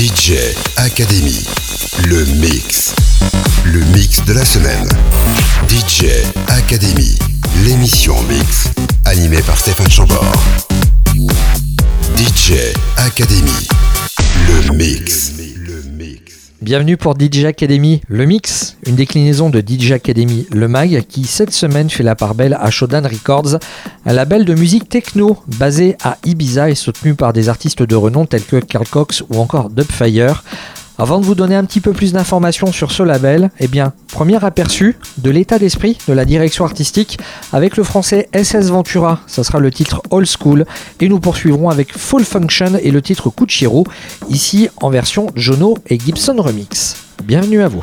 DJ Academy, le mix. Le mix de la semaine. DJ Academy, l'émission mix, animée par Stéphane Chambord. DJ Academy, le mix. Bienvenue pour DJ Academy, le mix, une déclinaison de DJ Academy, le mag, qui cette semaine fait la part belle à Shodan Records, un label de musique techno basé à Ibiza et soutenu par des artistes de renom tels que Carl Cox ou encore Dubfire. Avant de vous donner un petit peu plus d'informations sur ce label, eh bien, premier aperçu de l'état d'esprit de la direction artistique avec le français SS Ventura, ça sera le titre Old School, et nous poursuivrons avec Full Function et le titre Kuchiro, ici en version Jono et Gibson Remix. Bienvenue à vous.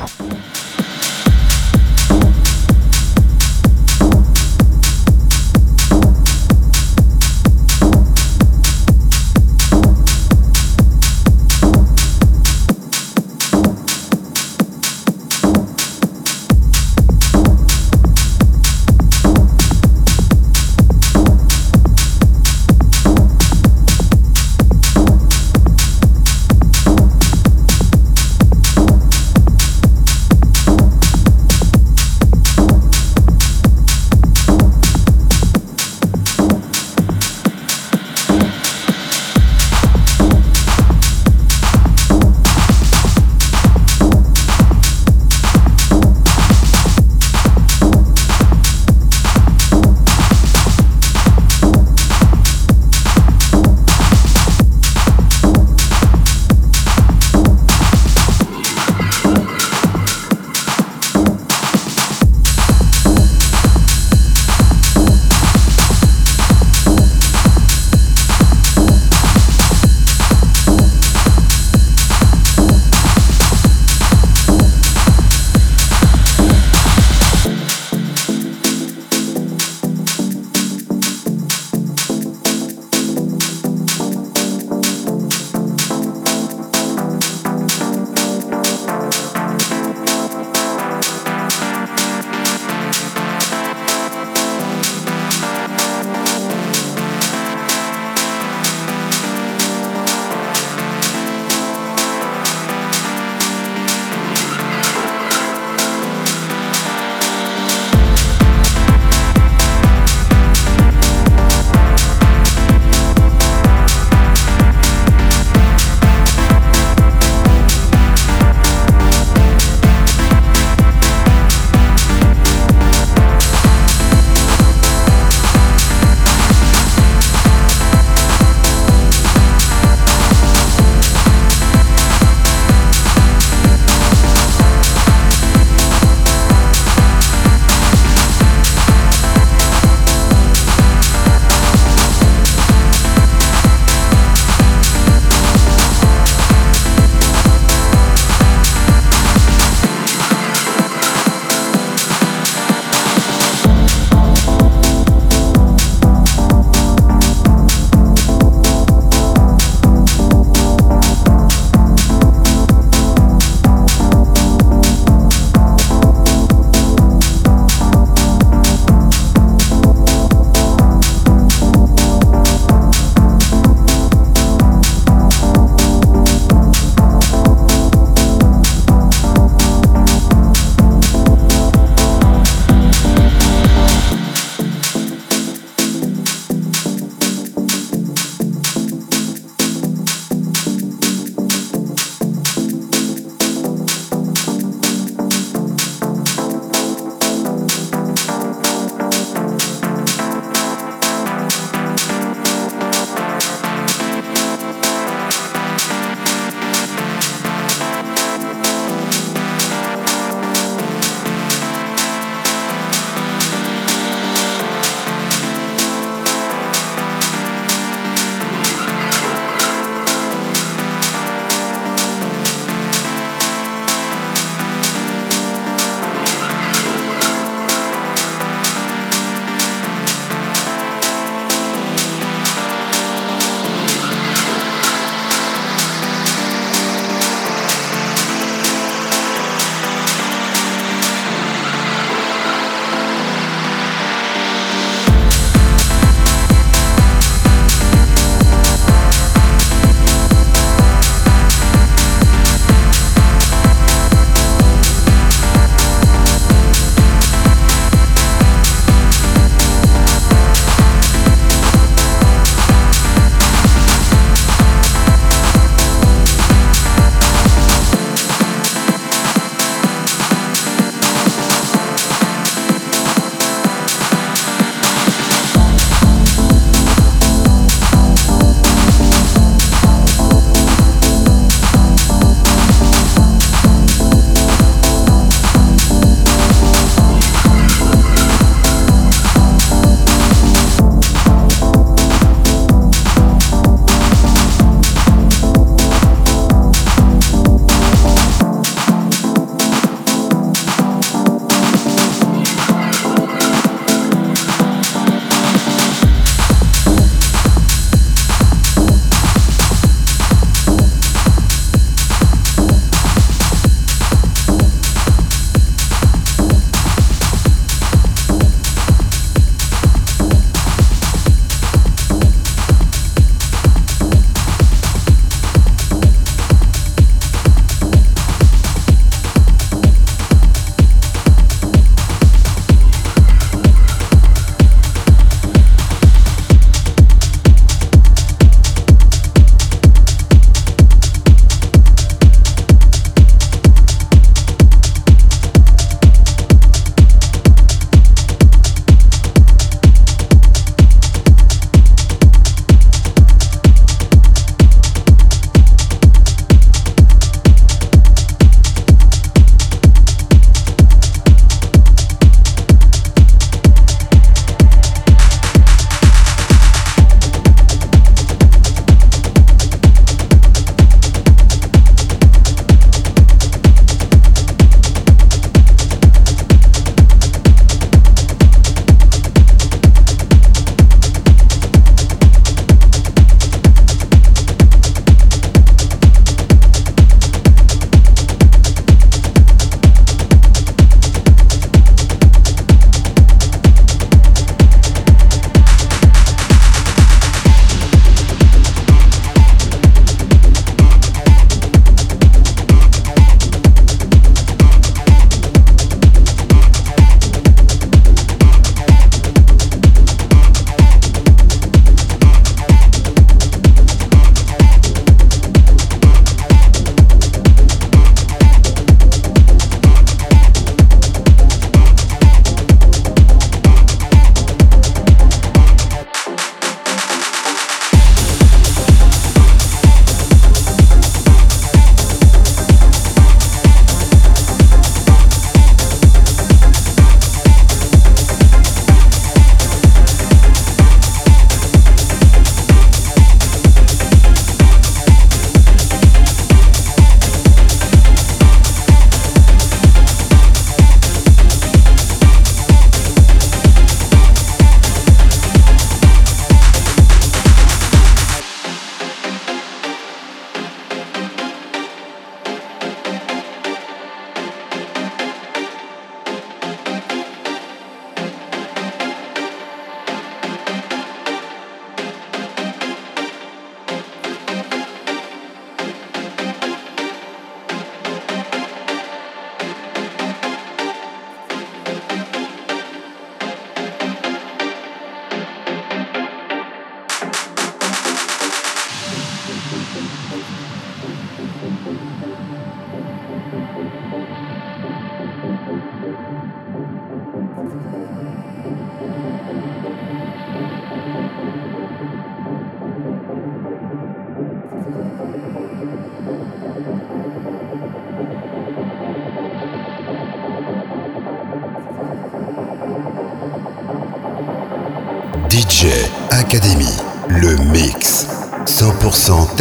100%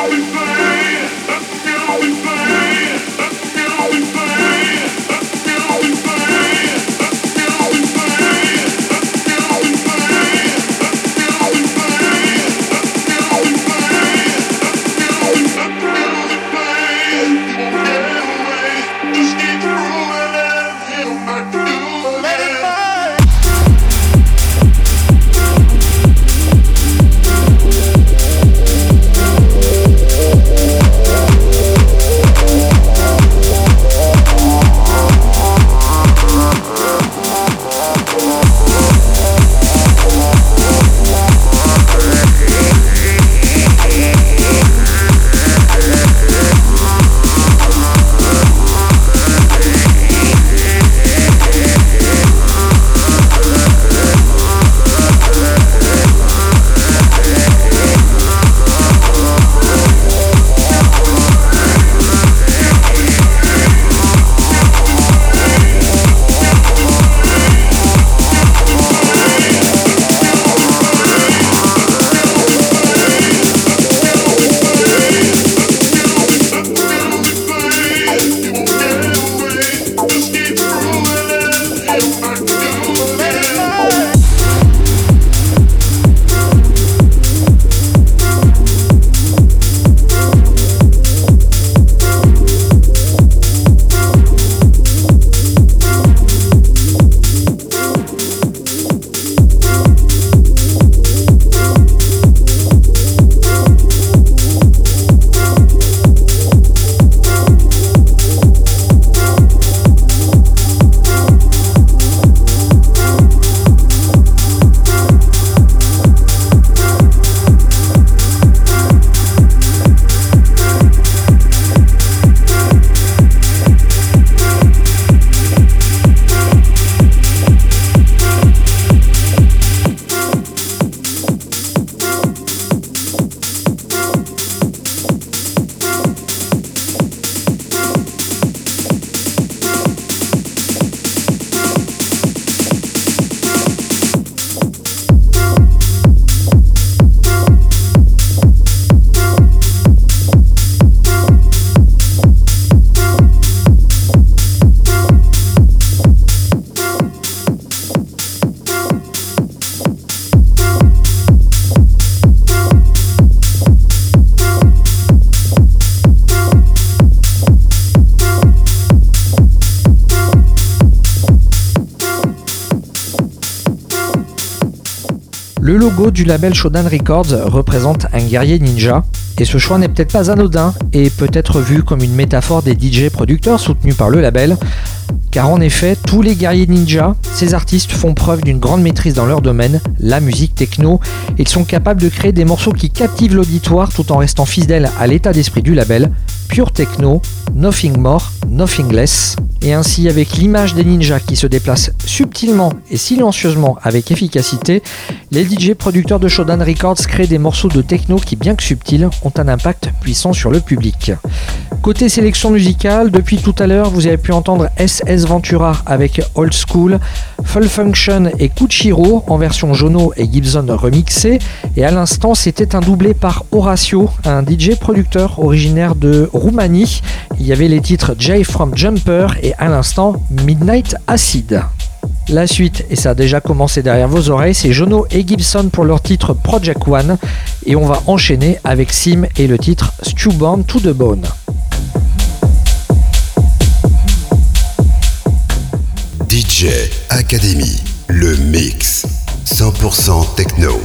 how we feel. Le logo du label Shodan Records représente un guerrier ninja, et ce choix n'est peut-être pas anodin et peut être vu comme une métaphore des DJ producteurs soutenus par le label, car en effet, tous les guerriers ninja, ces artistes font preuve d'une grande maîtrise dans leur domaine, la musique techno. Ils sont capables de créer des morceaux qui captivent l'auditoire tout en restant fidèles à l'état d'esprit du label, pure techno, nothing more, nothing less. Et ainsi, avec l'image des ninjas qui se déplacent subtilement et silencieusement avec efficacité, les DJ producteurs de Shodan Records créent des morceaux de techno qui, bien que subtils, ont un impact puissant sur le public. Côté sélection musicale, depuis tout à l'heure, vous avez pu entendre SS Ventura avec Old School, Full Function et Kuchiro en version Jono et Gibson remixée. Et à l'instant, c'était un doublé par Horacio, un DJ producteur originaire de Roumanie. Il y avait les titres Jay from Jumper et à l'instant Midnight Acid. La suite, et ça a déjà commencé derrière vos oreilles, c'est Jono et Gibson pour leur titre Project One. Et on va enchaîner avec Sim et le titre Stewborn to the Bone. DJ Academy, le mix 100% techno.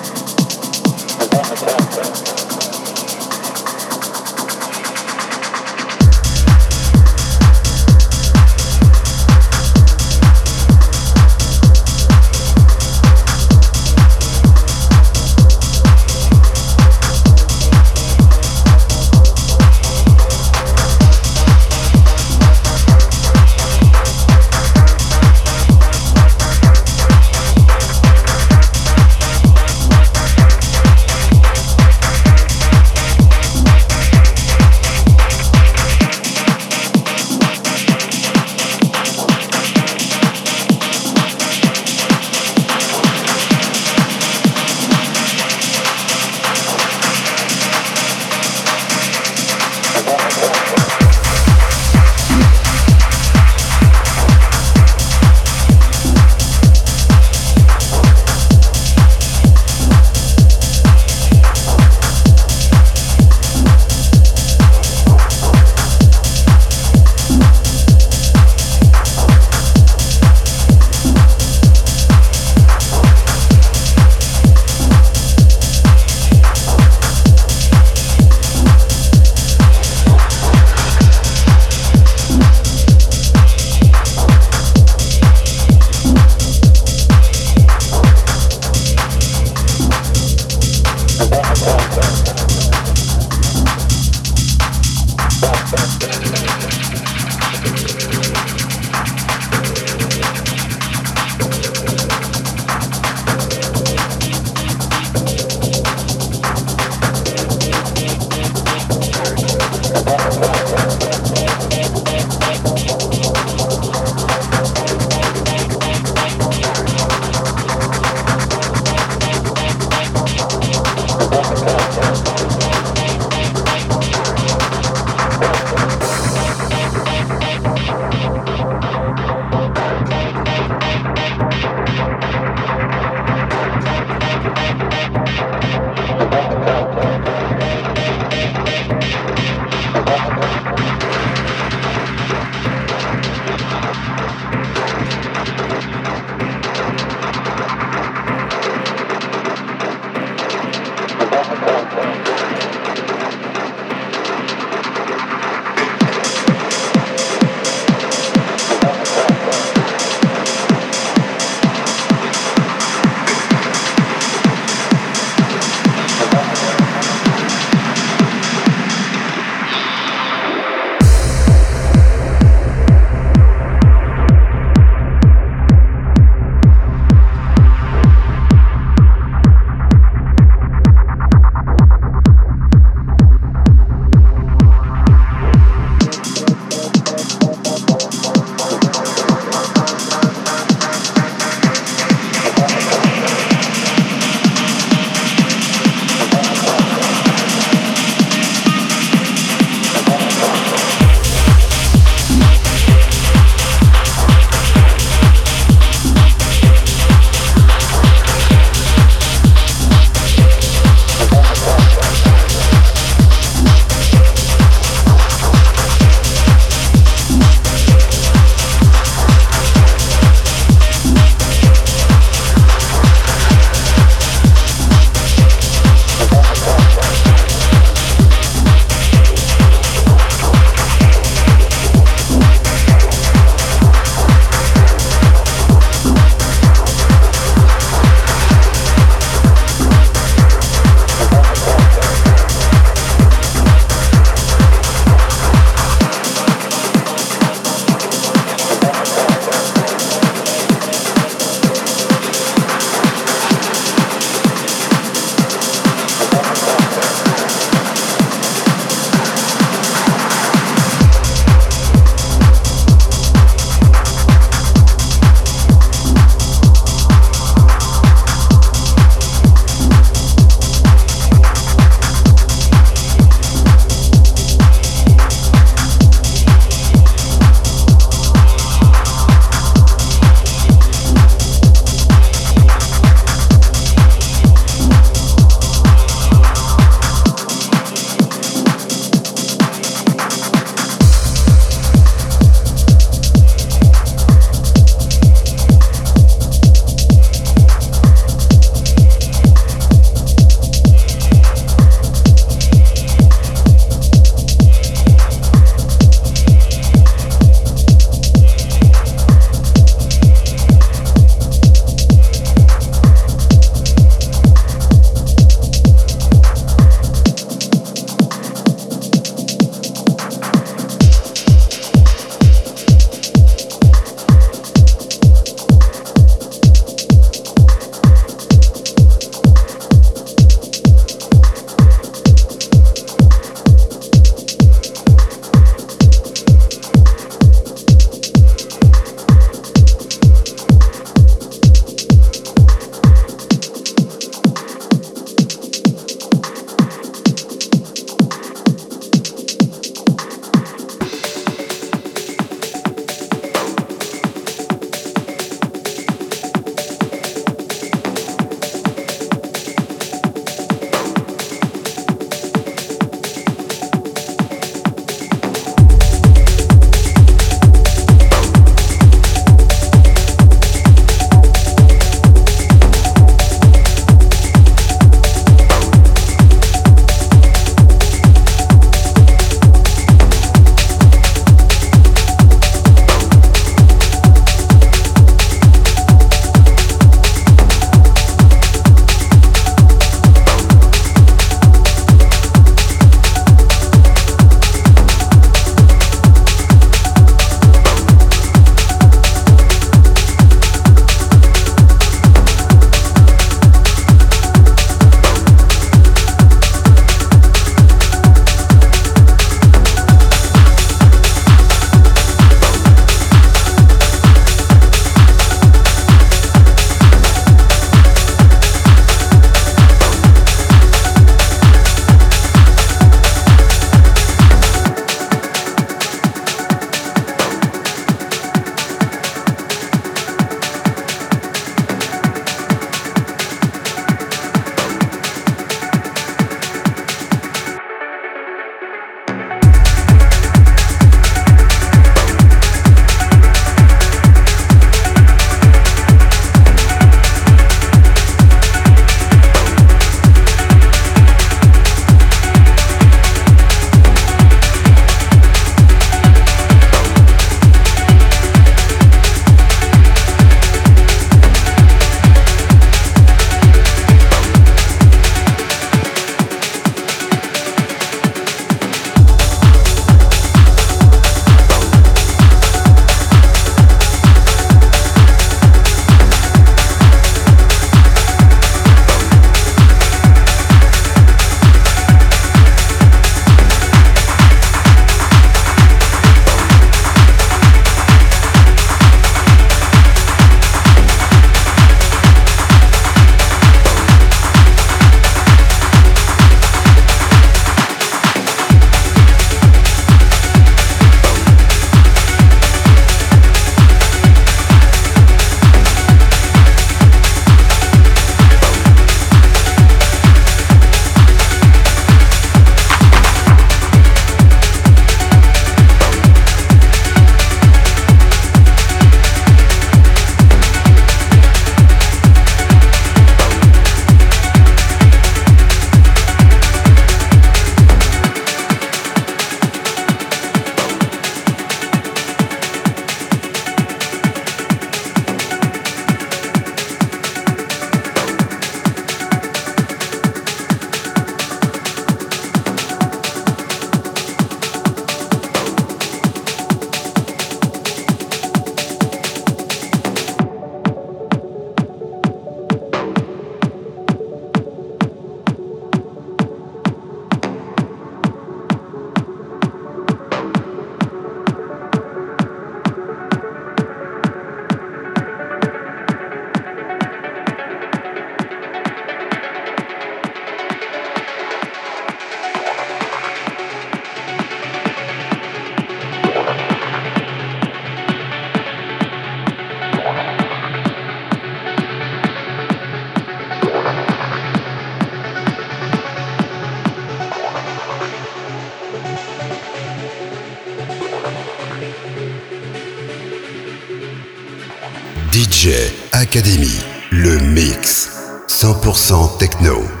Academy, le mix. 100% techno.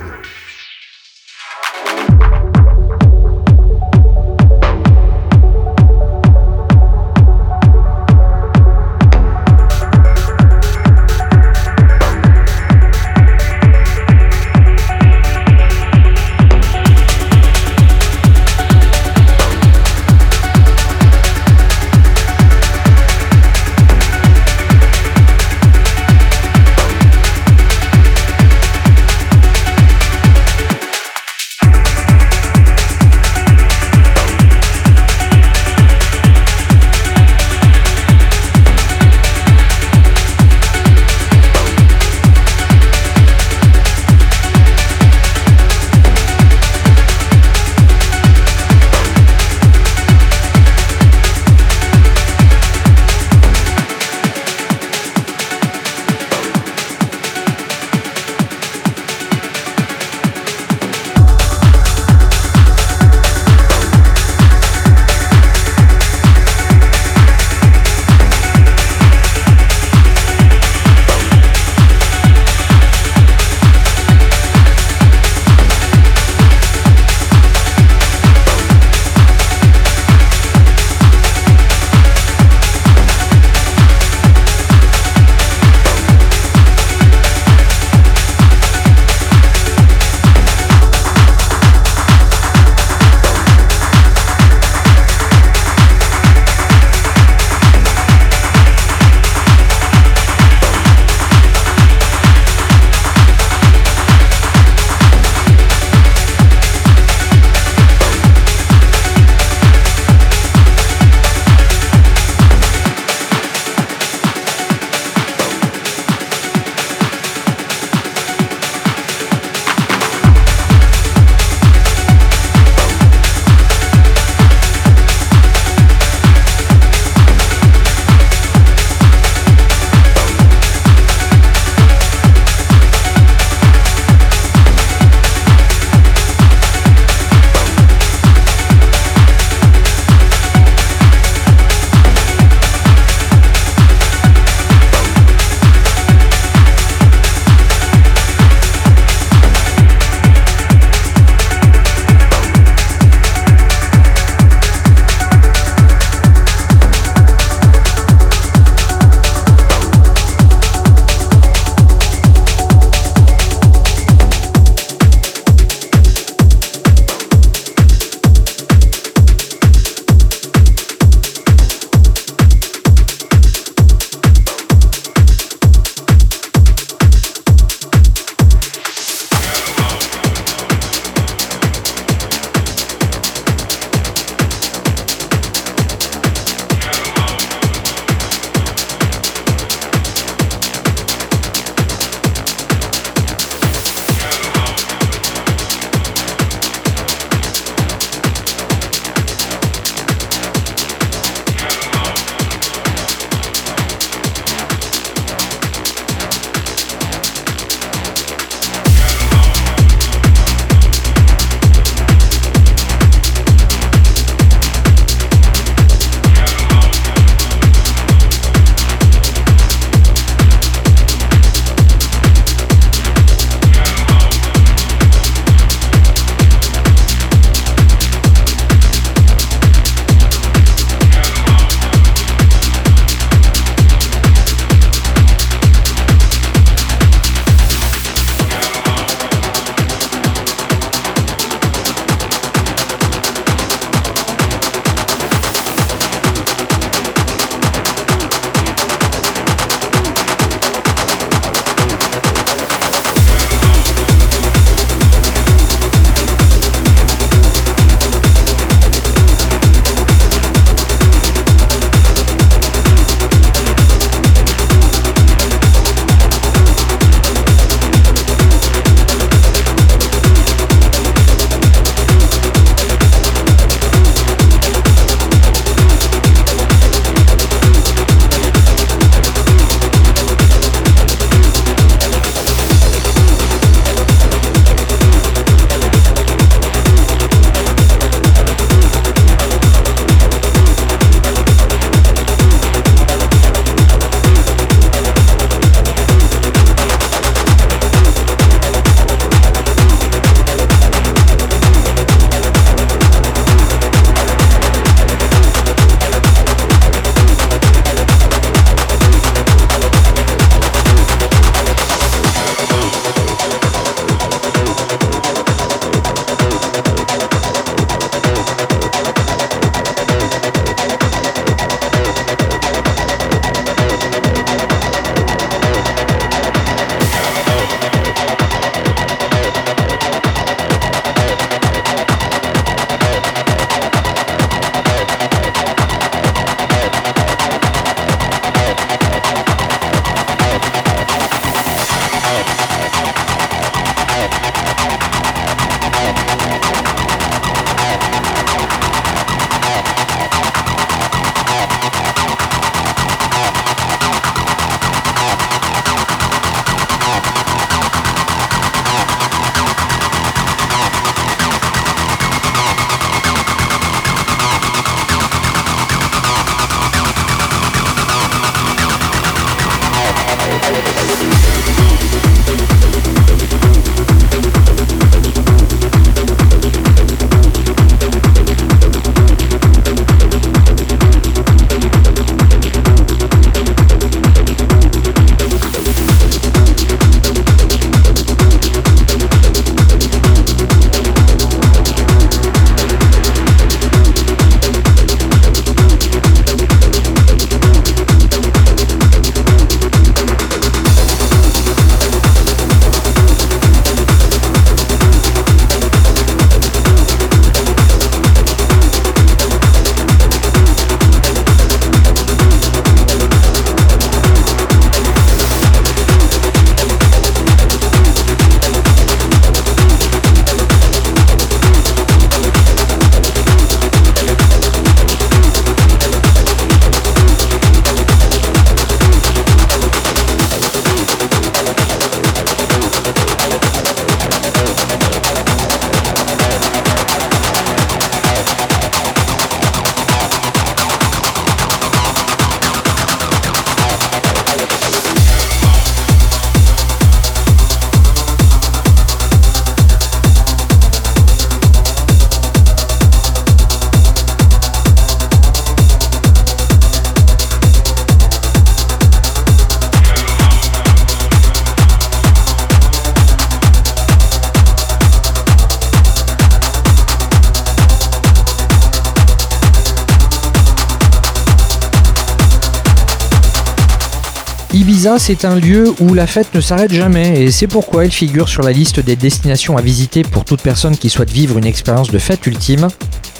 Ibiza, c'est un lieu où la fête ne s'arrête jamais et c'est pourquoi elle figure sur la liste des destinations à visiter pour toute personne qui souhaite vivre une expérience de fête ultime.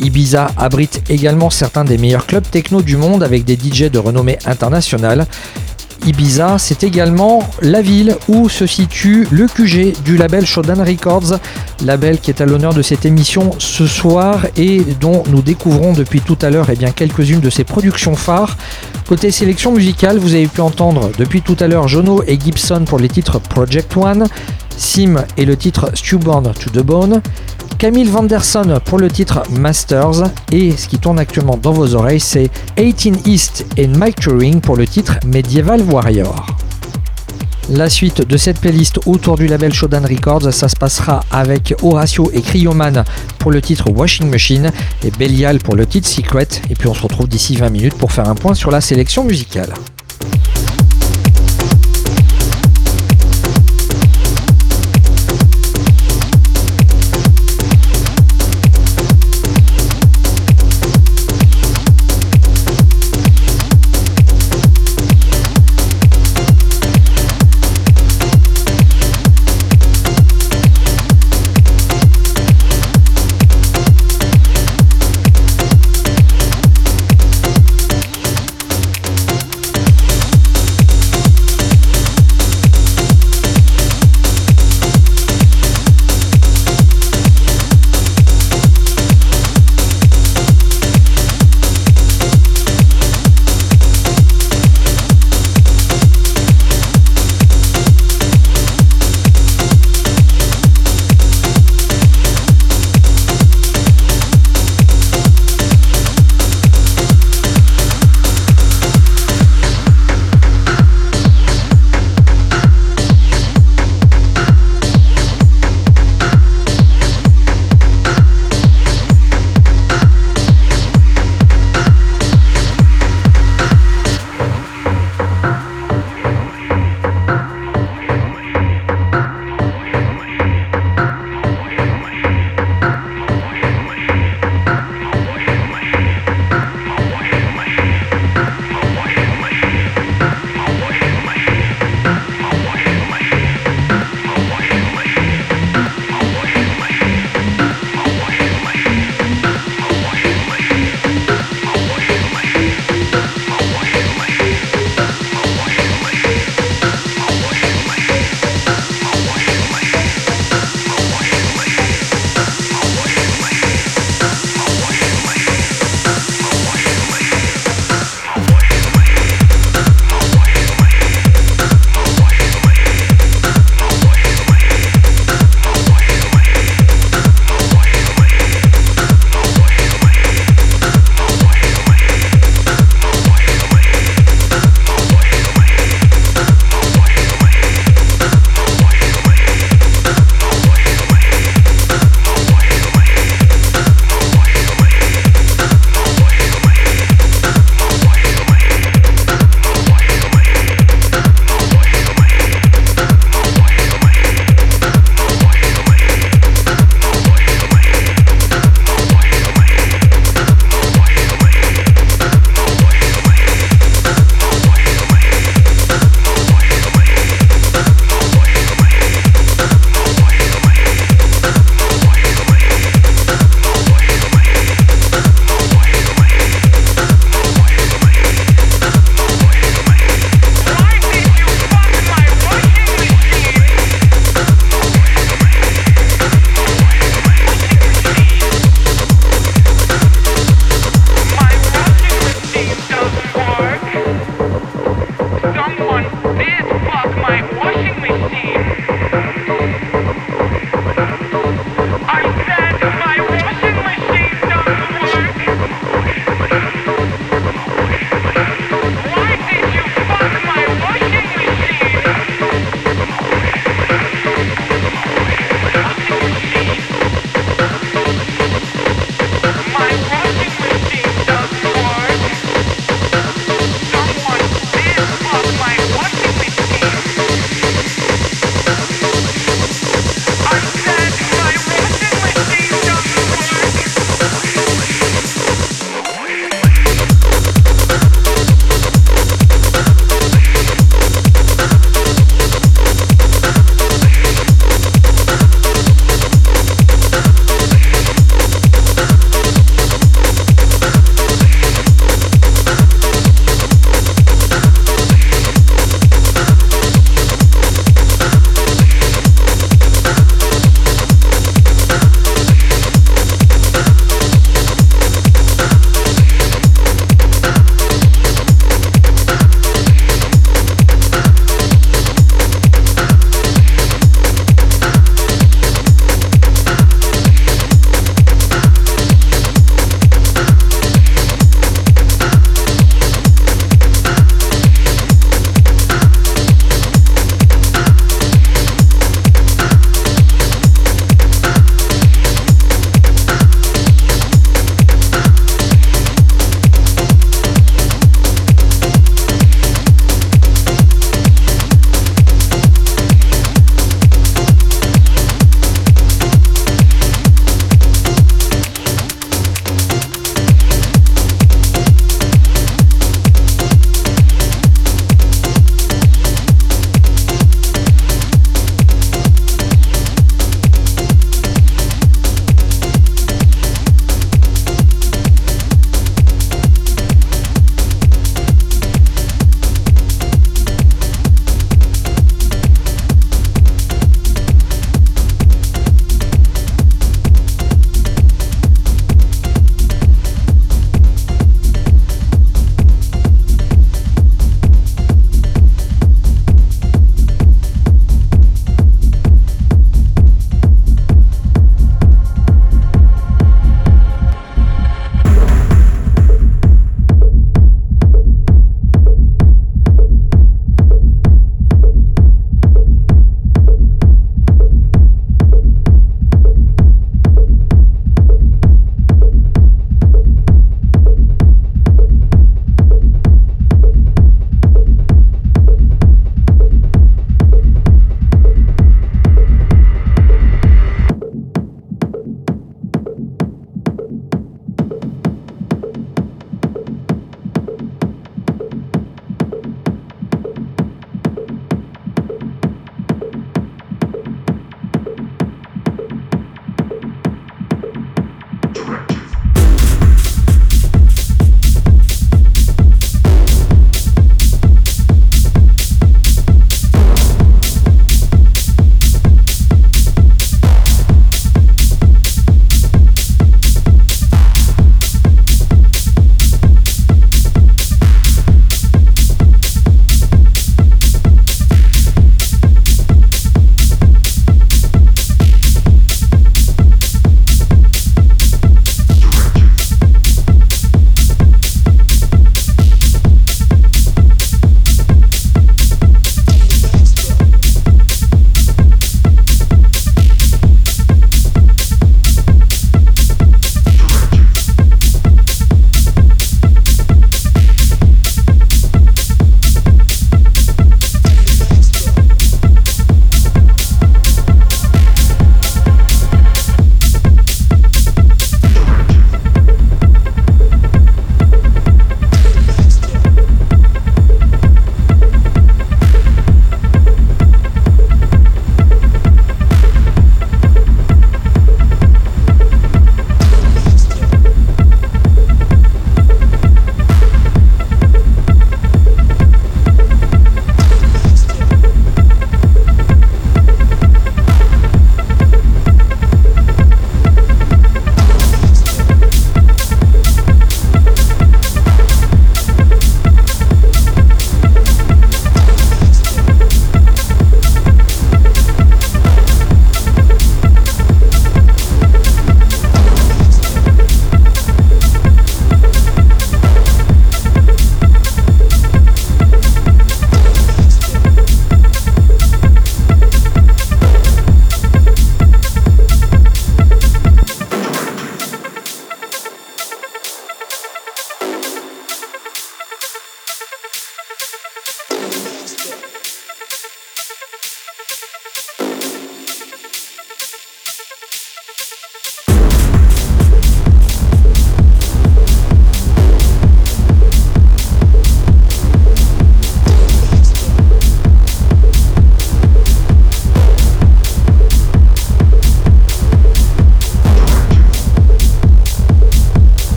Ibiza abrite également certains des meilleurs clubs techno du monde avec des DJ de renommée internationale. Ibiza, c'est également la ville où se situe le QG du label Shodan Records, label qui est à l'honneur de cette émission ce soir et dont nous découvrons depuis tout à l'heure eh quelques-unes de ses productions phares. Côté sélection musicale, vous avez pu entendre depuis tout à l'heure Jono et Gibson pour les titres Project One, Sim et le titre Stewborn to the Bone, Camille Vanderson pour le titre Masters et ce qui tourne actuellement dans vos oreilles c'est 18 East et Mike Turing pour le titre Medieval Warrior. La suite de cette playlist autour du label Shodan Records, ça se passera avec Horatio et Cryoman pour le titre Washing Machine et Belial pour le titre Secret. Et puis on se retrouve d'ici 20 minutes pour faire un point sur la sélection musicale.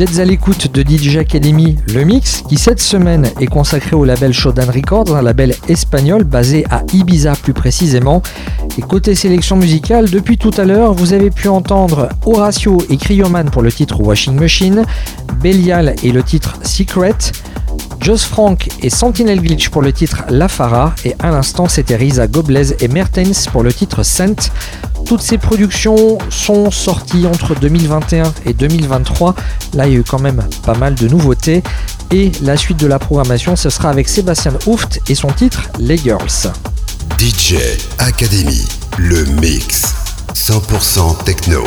Vous êtes à l'écoute de DJ Academy, le mix, qui cette semaine est consacré au label Shodan Records, un label espagnol basé à Ibiza plus précisément. Et côté sélection musicale, depuis tout à l'heure, vous avez pu entendre Horatio et Cryoman pour le titre Washing Machine, Belial et le titre Secret, Joss Frank et Sentinel Glitch pour le titre La Fara et à l'instant c'était Risa Goblez et Mertens pour le titre Scent. Toutes ces productions sont sorties entre 2021 et 2023. Là il y a eu quand même pas mal de nouveautés et la suite de la programmation ce sera avec Sébastien Hooft et son titre Les Girls. DJ Academy, le mix 100% techno.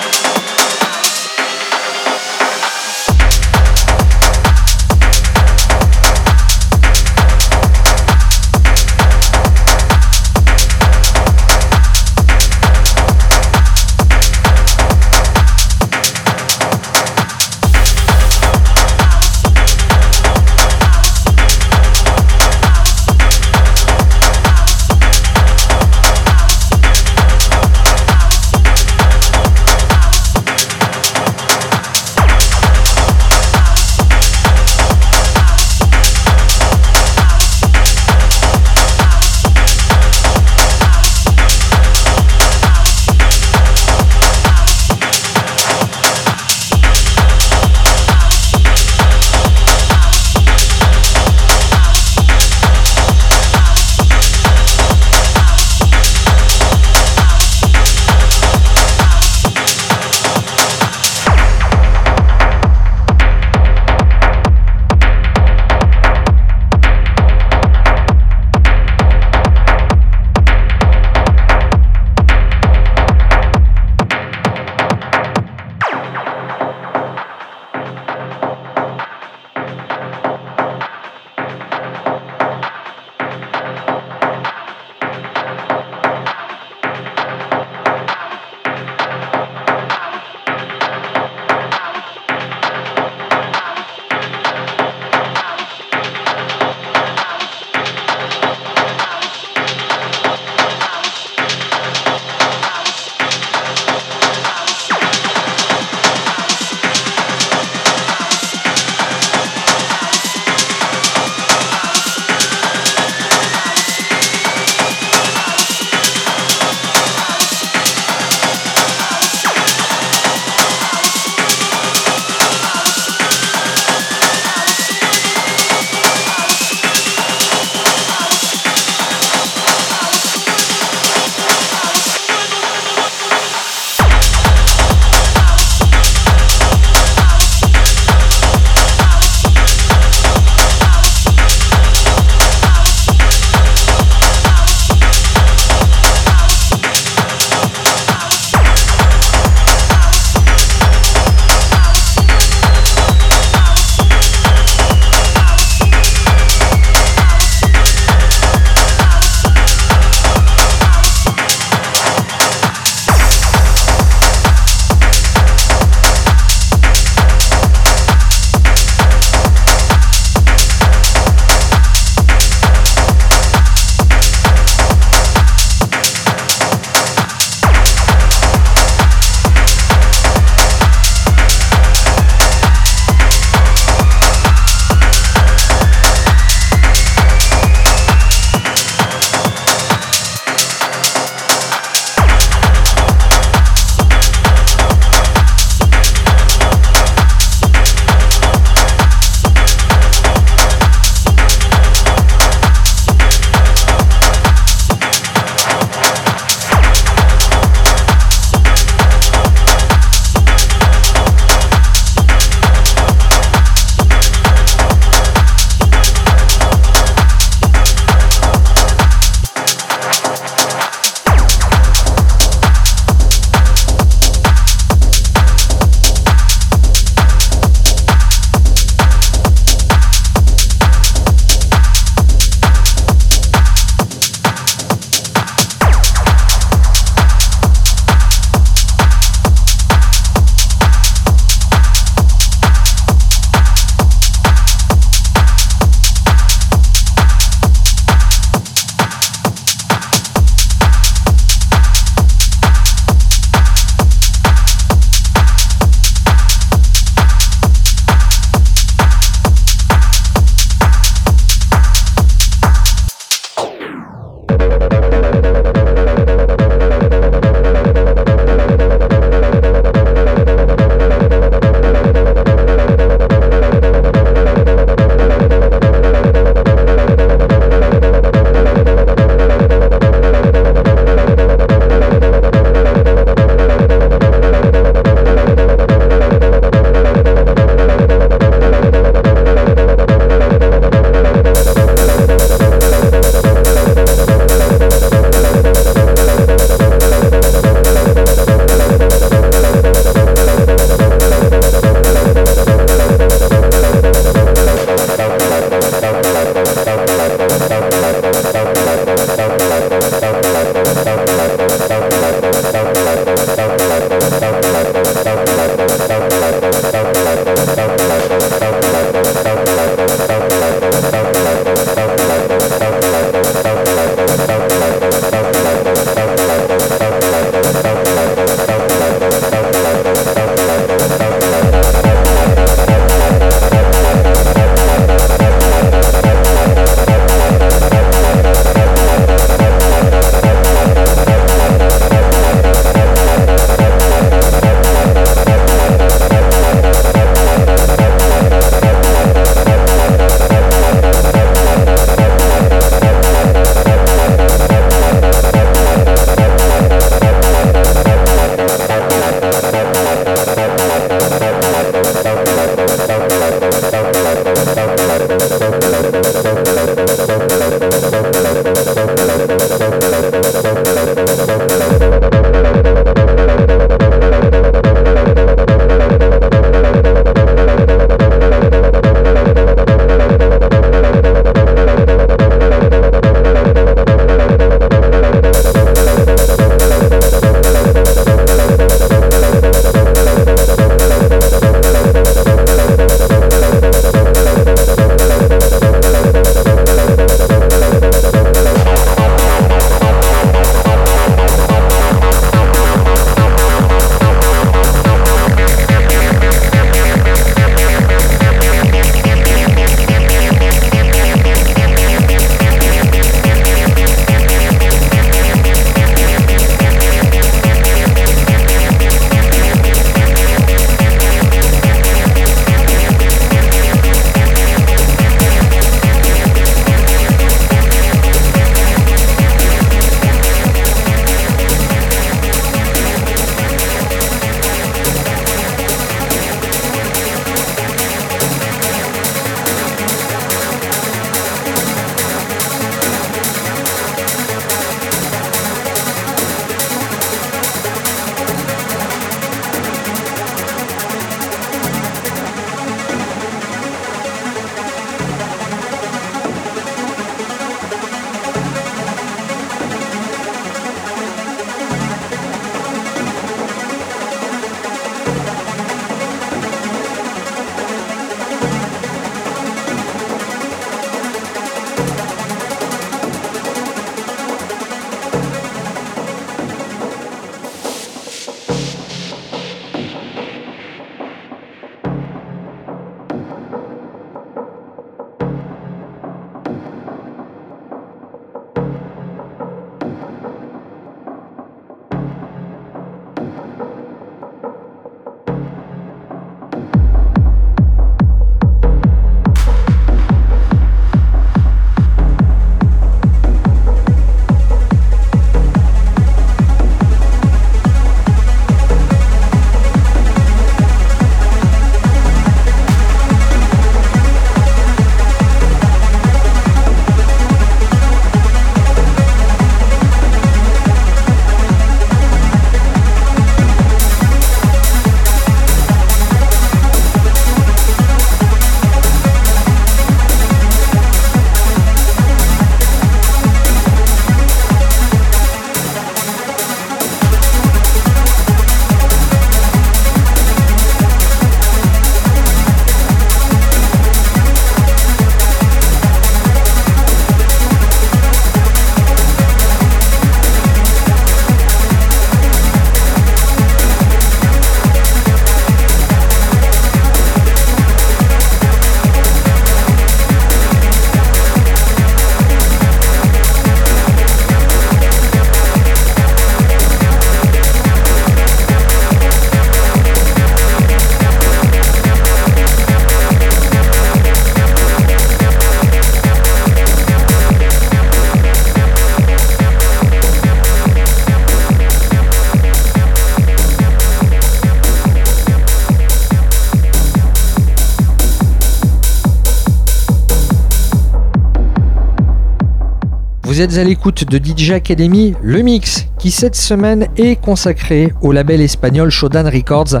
Vous êtes à l'écoute de DJ Academy, le mix, qui cette semaine est consacré au label espagnol Shodan Records,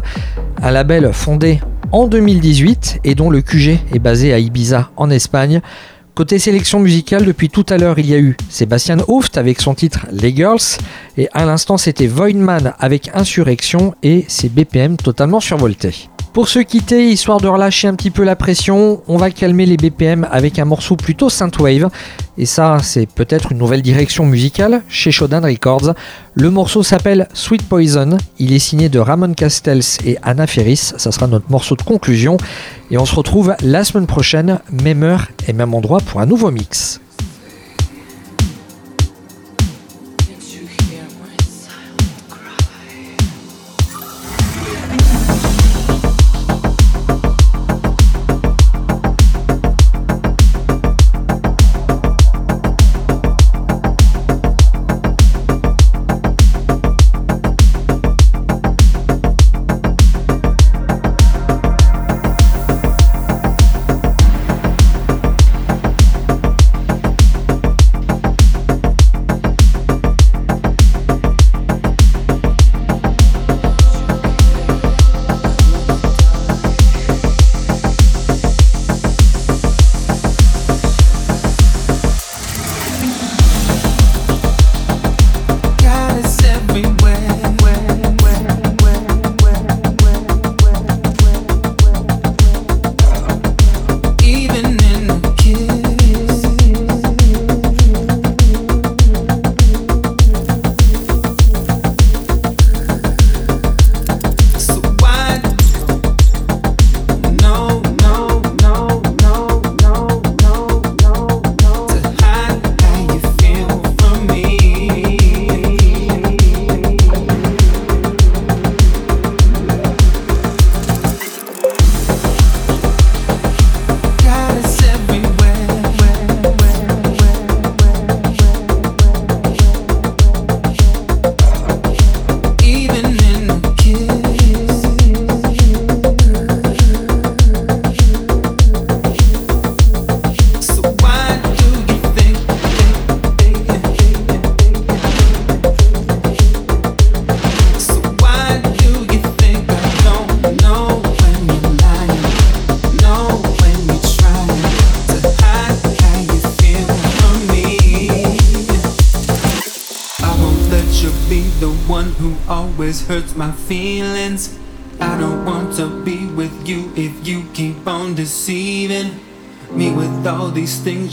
un label fondé en 2018 et dont le QG est basé à Ibiza en Espagne. Côté sélection musicale, depuis tout à l'heure, il y a eu Sébastien Hooft avec son titre Les Girls, et à l'instant, c'était Voidman avec Insurrection et ses BPM totalement survoltés. Pour se quitter, histoire de relâcher un petit peu la pression, on va calmer les BPM avec un morceau plutôt synthwave. Et ça, c'est peut-être une nouvelle direction musicale chez Shodan Records. Le morceau s'appelle Sweet Poison. Il est signé de Ramon Castells et Anna Ferris. Ça sera notre morceau de conclusion. Et on se retrouve la semaine prochaine, même heure et même endroit pour un nouveau mix.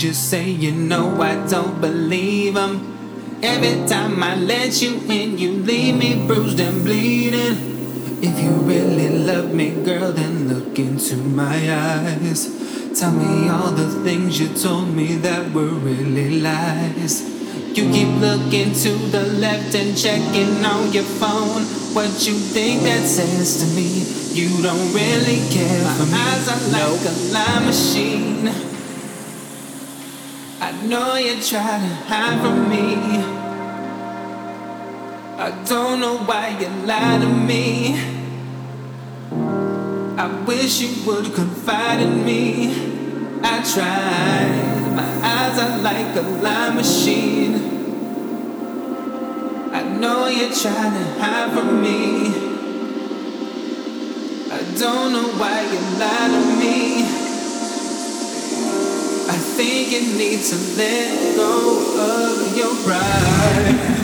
You say, you know I don't believe them. Every time I let you in, you leave me bruised and bleeding. If you really love me, girl, then look into my eyes. Tell me all the things you told me that were really lies. You keep looking to the left and checking on your phone. What you think that says to me? You don't really care my. Eyes are like no. a lie machine. Know you're trying to hide from me. I don't know why you lie to me. I wish you would confide in me. I tried, my eyes are like a lie machine. I know you're trying to hide from me. I don't know why you lie to me think you need to let go of your pride.